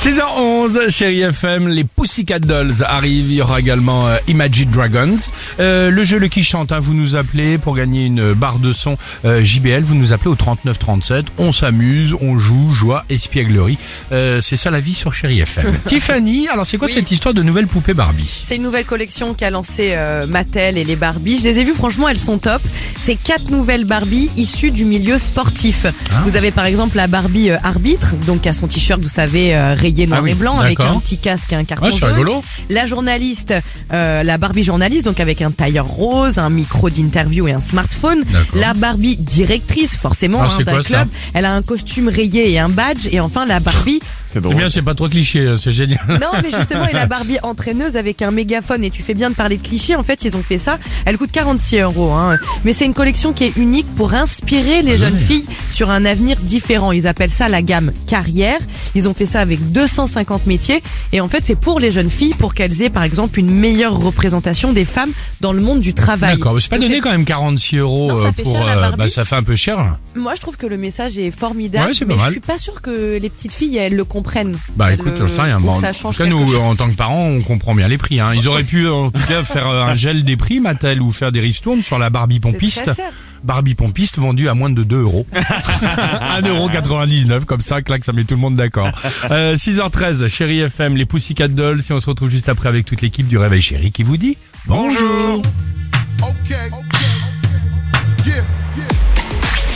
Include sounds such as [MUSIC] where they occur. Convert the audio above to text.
6h11, chérie FM, les Pussycat Dolls arrivent. Il y aura également euh, Imagine Dragons. Euh, le jeu Le Qui Chante, hein, vous nous appelez pour gagner une barre de son euh, JBL. Vous nous appelez au 3937. On s'amuse, on joue, joie, espièglerie. Euh, c'est ça la vie sur chérie FM. [LAUGHS] Tiffany, alors c'est quoi Oui. cette histoire de nouvelle poupée Barbie? C'est une nouvelle collection qu'a lancé euh, Mattel et les Barbies. Je les ai vues, franchement, elles sont top. C'est quatre nouvelles Barbies issues du milieu sportif. Ah. Vous avez par exemple la Barbie arbitre, donc a son t-shirt, vous savez, rayé noir Ah oui, et blanc avec un petit casque et un carton Ouais, jaune. La journaliste, euh, la Barbie journaliste, donc avec un tailleur rose, un micro d'interview et un smartphone. La Barbie directrice, forcément, Ah, hein, d'un club. Elle a un costume rayé et un badge. Et enfin la Barbie C'est bien, c'est pas trop cliché, euh, c'est génial. non, mais justement, et la Barbie entraîneuse avec un mégaphone. Et tu fais bien de parler de clichés. En fait, ils ont fait ça. Elle coûte 46 euros. Hein. Mais c'est une collection qui est unique pour inspirer les jeunes filles sur un avenir différent. Ils appellent ça la gamme carrière. Ils ont fait ça avec 250 métiers. Et en fait, c'est pour les jeunes filles pour qu'elles aient, par exemple, une meilleure représentation des femmes dans le monde du travail. D'accord, mais c'est pas Donc, donné quand même 46 euros Non, ça euh, fait pour. cher, la Barbie. bah, ça fait un peu cher. Moi, je trouve que le message est formidable. Ouais, c'est pas mais mal. je suis pas sûre que les petites filles, elles le comprennent. Bah écoute, le- ça rien. ça en change tout cas, nous, chose. en tant que parents, on comprend bien les prix. Hein. Ils auraient pu, en tout cas, faire euh, un gel des prix, Mattel, ou faire des ristournes sur la Barbie pompiste. Barbie pompiste vendue à moins de 2 euros. [LAUGHS] 1,99€, comme ça, clac, ça met tout le monde d'accord. Euh, 6h13, chérie FM, les Pussycat Dolls, et on se retrouve juste après avec toute l'équipe du Réveil Chéri qui vous dit bonjour.